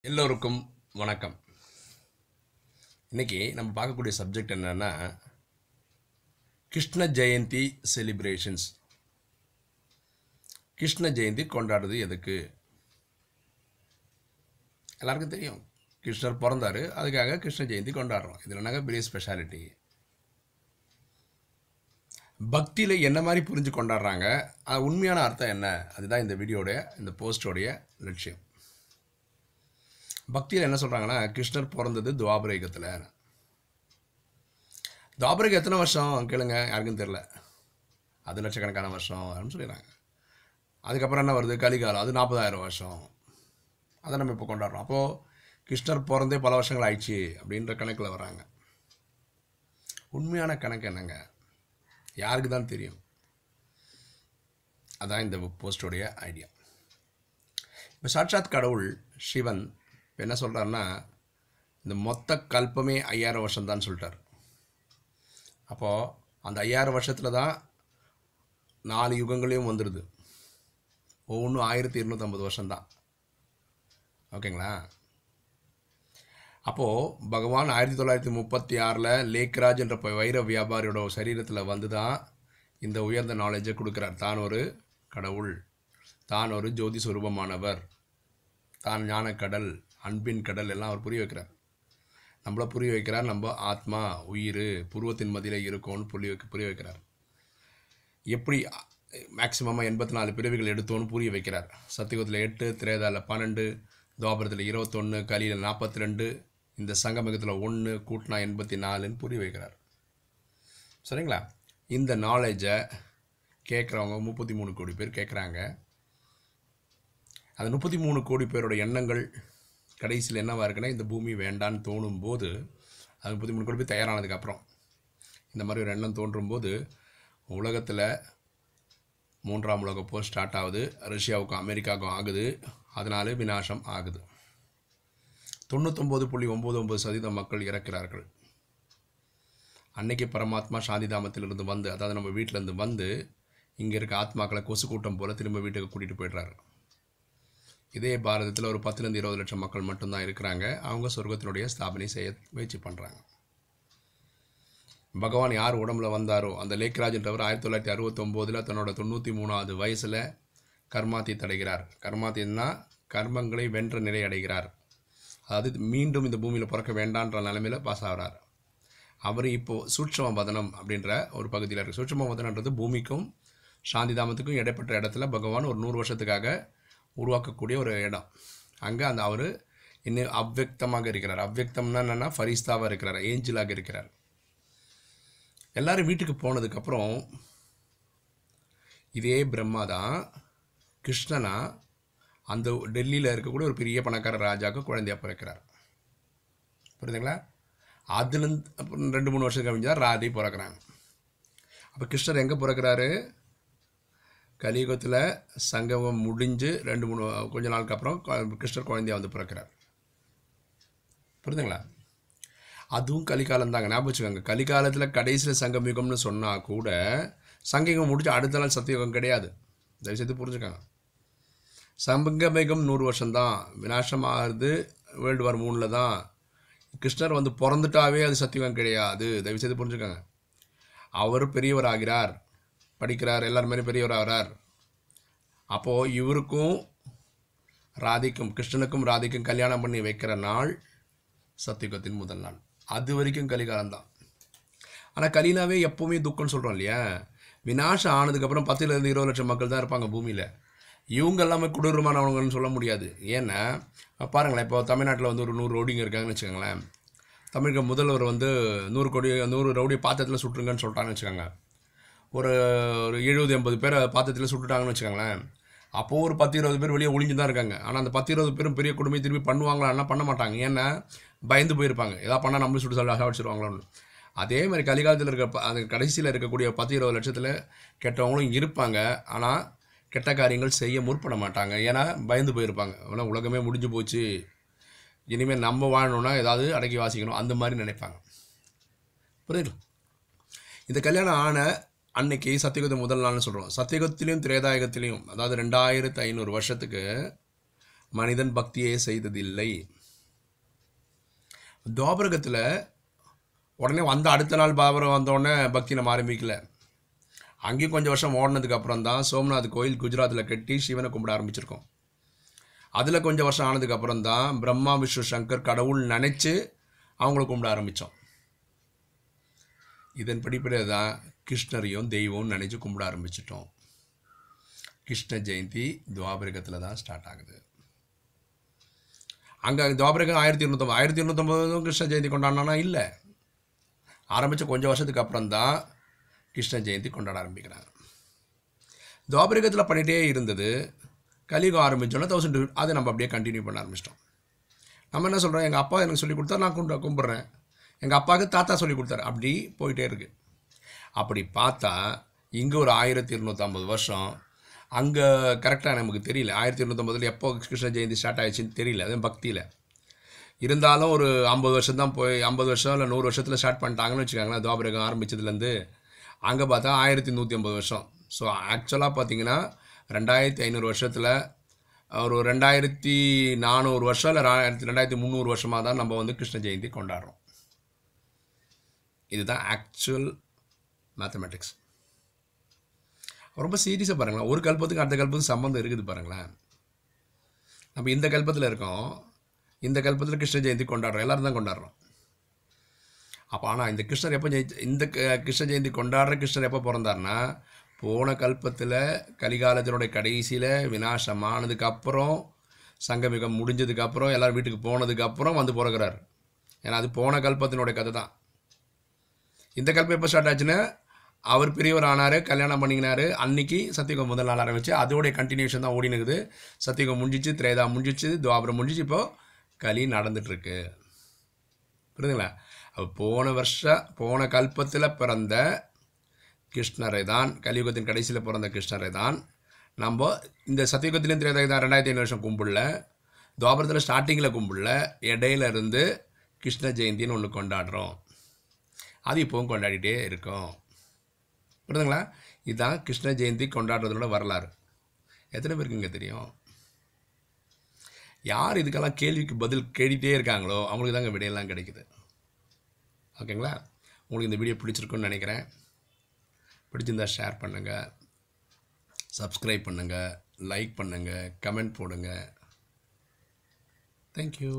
எல்லோருக்கும் வணக்கம். இன்றைக்கி நம்ம பார்க்கக்கூடிய சப்ஜெக்ட் என்னென்னா கிருஷ்ண ஜெயந்தி செலிப்ரேஷன்ஸ் கிருஷ்ண ஜெயந்தி கொண்டாடுறது எதுக்கு? எல்லாருக்கும் தெரியும். கிருஷ்ணர் பிறந்தாரு அதுக்காக கிருஷ்ண ஜெயந்தி கொண்டாடுறோம். இதில் நாங்கள் பெரிய ஸ்பெஷாலிட்டி பக்தியில் என்ன மாதிரி புரிஞ்சு கொண்டாடுறாங்க? அது உண்மையான அர்த்தம் என்ன? அதுதான் இந்த வீடியோடைய இந்த போஸ்டோடைய லட்சியம். பக்தியில் என்ன சொல்கிறாங்கன்னா கிருஷ்ணர் பிறந்தது துவாபர யுகத்தில் துவாபரக்கு எத்தனை வருஷம்? கேளுங்க யாருக்கும் தெரில அது லட்சக்கணக்கான வருஷம் அப்படின்னு சொல்லிடுறாங்க. அதுக்கப்புறம் என்ன வருது? கலிகாலம். அது நாற்பதாயிரம் வருஷம். அதை நம்ம இப்போ கொண்டாடுறோம். அப்போது கிருஷ்ணர் பிறந்தே பல வருஷங்கள் ஆயிடுச்சு அப்படின்ற கணக்கில் வராங்க உண்மையான கணக்கு என்னங்க? யாருக்கு தான் தெரியும்? அதான் இந்த போஸ்டோடைய ஐடியா இப்போ சாட்சாத் கடவுள் சிவன் இப்போ என்ன சொல்கிறாருன்னா இந்த மொத்த கல்பமே ஐயாயிரம் வருஷம்தான் சொல்லிட்டார். அப்போது அந்த ஐயாயிரம் வருஷத்தில் தான் நாலு யுகங்களையும் வந்துடுது ஒவ்வொன்றும் ஆயிரத்தி இருநூற்றம்பது வருஷம்தான். ஓகேங்களா? அப்போது பகவான் ஆயிரத்தி தொள்ளாயிரத்தி முப்பத்தி ஆறில் லேக்ராஜ் என்ற ப- வைர வியாபாரியோட சரீரத்தில் வந்து தான் இந்த உயர்ந்த நாலேஜை கொடுக்குறார். தான் ஒரு கடவுள். தான் ஒரு ஜோதி சுரூபமானவர். தான் ஞானக்கடல். அன்பின் கடல் எல்லாம் அவர் புரிய வைக்கிறார். நம்மளை புரிய வைக்கிறார் நம்ம ஆத்மா உயிர் புருவத்தின் மதியில் இருக்கோன்னு புரிய வைக்க புரிய வைக்கிறார். எப்படி மேக்சிமமாக எண்பத்தி நாலு பிறவிகள் எடுத்தோன்னு புரிய வைக்கிறார். சத்தியகுதத்தில் எட்டு திரேதாவில் பன்னெண்டு துவாபரத்தில் இருபத்தொன்று கலியில் நாற்பத்தி ரெண்டு இந்த சங்கமிகத்தில் ஒன்று கூட்டினா எண்பத்தி நாலுன்னு புரிய வைக்கிறார். சரிங்களா? இந்த நாலேஜை கேட்குறவங்க முப்பத்தி மூணு கோடி பேர் கேட்குறாங்க. அந்த முப்பத்தி மூணு கோடி பேரோட எண்ணங்கள் கடைசியில் என்னவாக இருக்குன்னா இந்த பூமி வேண்டான்னு தோணும் போது அது முப்பத்தி மூணு கோடி போய் தயாரானதுக்கப்புறம் இந்த மாதிரி ஒரு எண்ணம் தோன்றும் போது உலகத்தில் மூன்றாம் உலக போர் ஸ்டார்ட் ஆகுது ரஷ்யாவுக்கும் அமெரிக்காவுக்கும் ஆகுது அதனால விநாசம் ஆகுது. தொண்ணூத்தொம்பது புள்ளி ஒம்பது ஒம்பது சதவீதம் மக்கள் இறக்கிறார்கள். அன்னைக்கு பரமாத்மா சாந்திதாமத்திலிருந்து வந்து அதாவது நம்ம வீட்டிலேருந்து வந்து இங்கே இருக்க ஆத்மாக்களை கொசு கூட்டம் போல் திரும்ப வீட்டுக்கு கூட்டிகிட்டு போயிடுறாரு. இதே பாரதத்தில் ஒரு பத்துலேருந்து இருபது லட்சம் மக்கள் மட்டும்தான் இருக்கிறாங்க. அவங்க சொர்க்கத்தினுடைய ஸ்தாபனை செய்ய முயற்சி பண்ணுறாங்க பகவான் யார் உடம்புல வந்தாரோ அந்த லேக்ராஜ்ன்றவர் ஆயிரத்தி தொள்ளாயிரத்தி அறுபத்தொம்போதில் தன்னோட தொண்ணூற்றி மூணாவது வயசில் கர்மாத்தி தடைகிறார். கர்மாத்தின்னா கர்மங்களை வென்ற நிலை அடைகிறார். அதாவது மீண்டும் இந்த பூமியில் பிறக்க வேண்டான்ற நிலைமையில் பாஸ் ஆகிறார். அவர் இப்போது சூட்சம வதனம் அப்படின்ற ஒரு பகுதியில் இருக்குது சூட்சம வதனன்றது பூமிக்கும் சாந்திதாமத்துக்கும் இடைப்பட்ட இடத்துல பகவான் ஒரு நூறு வருஷத்துக்காக உருவாக்கக்கூடிய ஒரு இடம். அங்கே அந்த அவர் இன்னும் அவ்வக்தமாக இருக்கிறார். அவ்வக்தம்னா என்னென்னா ஃபரிஸ்தாவாக இருக்கிறார் ஏஞ்சலாக இருக்கிறார். எல்லாரும் வீட்டுக்கு போனதுக்கப்புறம் இதே பிரம்மா தான் கிருஷ்ணனா அந்த டெல்லியில் இருக்கக்கூடிய ஒரு பெரிய பணக்கார ராஜாவுக்கு குழந்தையாக பிறக்கிறார். புரியுதுங்களா? அதுலேருந்து அப்புறம் ரெண்டு மூணு வருஷம் கழிஞ்சா ராதை பிறக்கிறாங்க. அப்போ கிருஷ்ணர் எங்கே பிறக்கிறாரு? கலியுகத்தில் சங்கமம் முடிஞ்சு ரெண்டு மூணு கொஞ்ச நாளுக்கு அப்புறம் கிருஷ்ணர் குழந்தையாக வந்து பிறக்கிறார். புரியுதுங்களா? அதுவும் கலிகாலம் தாங்க. ஞாபகம் வச்சுக்கோங்க. கலிகாலத்தில் கடைசியில் சங்கமிகம்னு சொன்னால் கூட சங்கயுகம் முடிச்சு அடுத்த நாள் சத்தியுகம் கிடையாது. தயவுசெய்து புரிஞ்சுக்கோங்க. சங்கமிகம் நூறு வருஷம்தான். விநாசம் ஆகுது வேர்ல்டு வார் மூணில் தான். கிருஷ்ணர் வந்து பிறந்துட்டாவே அது சத்தியுகம் கிடையாது. தயவுசெய்து புரிஞ்சுக்கோங்க. அவர் பெரியவர் ஆகிறார் படிக்கிறார் எல்லாருமே பெரியவர் ஆகிறார். அப்போது இவருக்கும் ராதிக்கும் கிருஷ்ணனுக்கும் ராதிக்கும் கல்யாணம் பண்ணி வைக்கிற நாள் சத்தியுகத்தின் முதல் நாள். அது வரைக்கும் கலிகாலம் தான் ஆனால் கலினாவே எப்போவுமே துக்கம்னு சொல்கிறோம் இல்லையா? வினாஷம் ஆனதுக்கப்புறம் பத்துலேருந்து இருபது லட்சம் மக்கள் தான் இருப்பாங்க பூமியில். இவங்க எல்லாமே கொடூரமானவங்கன்னு சொல்ல முடியாது. ஏன்னா பாருங்களேன் இப்போ தமிழ்நாட்டில் வந்து ஒரு நூறு ரவுடிங்க இருக்காங்கன்னு வச்சுக்கோங்களேன். தமிழக முதல்வர் வந்து நூறு கோடி நூறு ரவுடி பாத்திரத்தில் சுட்டுருங்கன்னு சொல்லிட்டாங்கன்னு வச்சுக்கோங்க. ஒரு ஒரு எழுபது எண்பது பேரை பாத்திரத்தில் சுட்டுட்டாங்கன்னு வச்சுக்கோங்களேன். அப்போது ஒரு பத்து இருபது பேர் வெளியே ஒளிஞ்சு தான் இருக்காங்க. ஆனால் அந்த பத்து இருபது பேரும் பெரிய குடும்பம் திரும்பி பண்ணுவாங்களான்னா பண்ண மாட்டாங்க. ஏன்னா பயந்து போயிருப்பாங்க. ஏதாவது பண்ணால் நம்மளும் சுட்டு சொல்லி சாவடிச்சிருவாங்களோன்னு. அதே மாதிரி கலிகாலத்தில் இருக்க அந்த கடைசியில் இருக்கக்கூடிய பத்து இருபது லட்சத்தில் கெட்டவங்களும் இருப்பாங்க. ஆனால் கெட்ட காரியங்கள் செய்ய முற்பட மாட்டாங்க. ஏன்னா பயந்து போயிருப்பாங்க. ஆனால் உலகமே முடிஞ்சு போச்சு. இனிமேல் நம்ம வாழணும்னா ஏதாவது அடக்கி வாசிக்கணும். அந்த மாதிரி நினைப்பாங்க. புரியுதுங்களா? இந்த கல்யாணம் ஆன அன்னைக்கு சத்தியுகத்து முதல் நாள்னு சொல்கிறோம் சத்தியுகத்திலையும் திரேதாயுகத்திலையும் அதாவது ரெண்டாயிரத்து ஐநூறு வருஷத்துக்கு மனிதன் பக்தியே செய்ததில்லை. துவாபரகத்தில் உடனே வந்த அடுத்த நாள் பாபரம் வந்தோடனே பக்தி நம்ம ஆரம்பிக்கல. அங்கேயும் கொஞ்சம் வருஷம் ஓடினதுக்கப்புறம் தான் சோம்நாத் கோயில் குஜராத்தில் கட்டி சிவனை கும்பிட ஆரம்பிச்சிருக்கோம். அதில் கொஞ்சம் வருஷம் ஆனதுக்கப்புறம் தான் பிரம்மா விஷ்ணு சங்கர் கடவுள் நினச்சி அவங்கள கும்பிட ஆரம்பித்தோம் இதன் படிப்படியாக தான் கிருஷ்ணரையும் தெய்வம்னு நினச்சி கும்பிட ஆரம்பிச்சிட்டோம். கிருஷ்ண ஜெயந்தி துவாபரகத்தில் தான் ஸ்டார்ட் ஆகுது. அங்கே துவாபரகம் ஆயிரத்தி இருநூத்தம்பது ஆயிரத்தி இருநூத்தொம்பதும் கிருஷ்ண ஜெயந்தி கொண்டாடினா இல்லை. ஆரம்பித்த கொஞ்சம் வருஷத்துக்கு அப்புறம் தான் கிருஷ்ண ஜெயந்தி கொண்டாட ஆரம்பிக்கிறாங்க. துவாபரகத்தில் பண்ணிகிட்டே இருந்தது. கலியுகம் ஆரம்பித்தோன்னா தௌசண்ட் அதை நம்ம அப்படியே கண்டினியூ பண்ண ஆரம்பிச்சிட்டோம். நம்ம என்ன சொல்கிறோம் எங்கள் அப்பா எனக்கு சொல்லி கொடுத்தா நான் கும்பிட கும்பிட்றேன். எங்கள் அப்பாவுக்கு தாத்தா சொல்லி கொடுத்தாரு. அப்படி போயிட்டே இருக்குது அப்படி பார்த்தா இங்கே ஒரு ஆயிரத்தி இருநூற்றம்பது வருஷம். அங்கே கரெக்டாக நமக்கு தெரியல. ஆயிரத்தி இருநூற்றம்பதில் எப்போ கிருஷ்ண ஜெயந்தி ஸ்டார்ட் ஆயிடுச்சுன்னு தெரியல. அதுவும் பக்தியில். இருந்தாலும் ஒரு ஐம்பது வருஷம் தான் போய் ஐம்பது வருஷம் இல்லை நூறு வருஷத்தில் ஸ்டார்ட் பண்ணிட்டாங்கன்னு வச்சுக்கோங்களேன் துவாபரகம் ஆரம்பிச்சதுலேருந்து. அங்கே பார்த்தா ஆயிரத்தி நூற்றி ஐம்பது வருஷம் ஸோ ஆக்சுவலாக பார்த்தீங்கன்னா ரெண்டாயிரத்தி ஐநூறு வருஷத்தில் ஒரு ரெண்டாயிரத்தி நானூறு வருஷம் இல்லை ரெண்டாயிரத்தி ரெண்டாயிரத்தி முந்நூறு வருஷமாக தான் நம்ம வந்து கிருஷ்ண ஜெயந்தி கொண்டாடுறோம். இதுதான் ஆக்சுவல் மேத்தமெட்டிக்ஸ் ரொம்ப சீரியஸாக பாருங்களேன். ஒரு கல்பத்துக்கும் அடுத்த கல்பத்துக்கும் சம்மந்தம் இருக்குது பாருங்களேன். நம்ம இந்த கல்பத்தில் இருக்கோம். இந்த கல்பத்தில் கிருஷ்ண ஜெயந்தி கொண்டாடுறோம். எல்லோரும் தான் கொண்டாடுறோம். அப்போ ஆனால் இந்த கிருஷ்ணர் எப்போ ஜெயந்தி இந்த க- கிருஷ்ண ஜெயந்தி கொண்டாடுற கிருஷ்ணர் எப்போ பிறந்தாருன்னா போன கல்பத்தில் கலிகாலத்தினுடைய கடைசியில் வினாசமானதுக்கப்புறம் சங்கமிகம் முடிஞ்சதுக்கப்புறம் எல்லோரும் வீட்டுக்கு போனதுக்கப்புறம் வந்து பிறகுறாரு. ஏன்னா அது போன கல்பத்தினுடைய கதை தான் இந்த கல்பம் எப்போ ஸ்டார்ட் ஆச்சுன்னா அவர் பெரியவர் ஆனார் கல்யாணம் பண்ணிக்கினாரு. அன்னைக்கு சத்தியகம் முதல் நாள் ஆரம்பிச்சு அதோடைய கண்டினியூஷன் தான் ஓடினுக்குது. சத்தியகம் முடிஞ்சிச்சு திரேதா முடிஞ்சிச்சு துவாபரம் முடிஞ்சிச்சு இப்போ களி நடந்துட்டுருக்கு. புரியுதுங்களா? அப்போ போன வருஷம் போன கல்பத்தில் பிறந்த கிருஷ்ணரை தான் கலியுகத்தின் கடைசியில் பிறந்த கிருஷ்ணரை தான் நம்ம இந்த சத்தியுகத்திலையும் திரேதா தான் ரெண்டாயிரத்தி ஐநூறு வருஷம் கும்பிடல. துவாபரத்தில் ஸ்டார்டிங்கில் கும்பிடல. இடையில இருந்து கிருஷ்ண ஜெயந்தின்னு ஒன்று கொண்டாடுறோம். அது இப்போவும் கொண்டாடிட்டே இருக்கோம். புரியுதுங்களா? இதுதான் கிருஷ்ண ஜெயந்தி கொண்டாடுறதோட வரலாறு. எத்தனை பேருக்கு இங்கே தெரியும்? யார் இதுக்கெல்லாம் கேள்விக்கு பதில் கேட்டிகிட்டே இருக்காங்களோ அவங்களுக்கு தாங்க விடையெல்லாம் கிடைக்குது. ஓகேங்களா? உங்களுக்கு இந்த வீடியோ பிடிச்சிருக்குன்னு நினைக்கிறேன். பிடிச்சிருந்தா ஷேர் பண்ணுங்கள் சப்ஸ்கிரைப் பண்ணுங்கள் லைக் பண்ணுங்கள் கமெண்ட் போடுங்க. தேங்க்யூ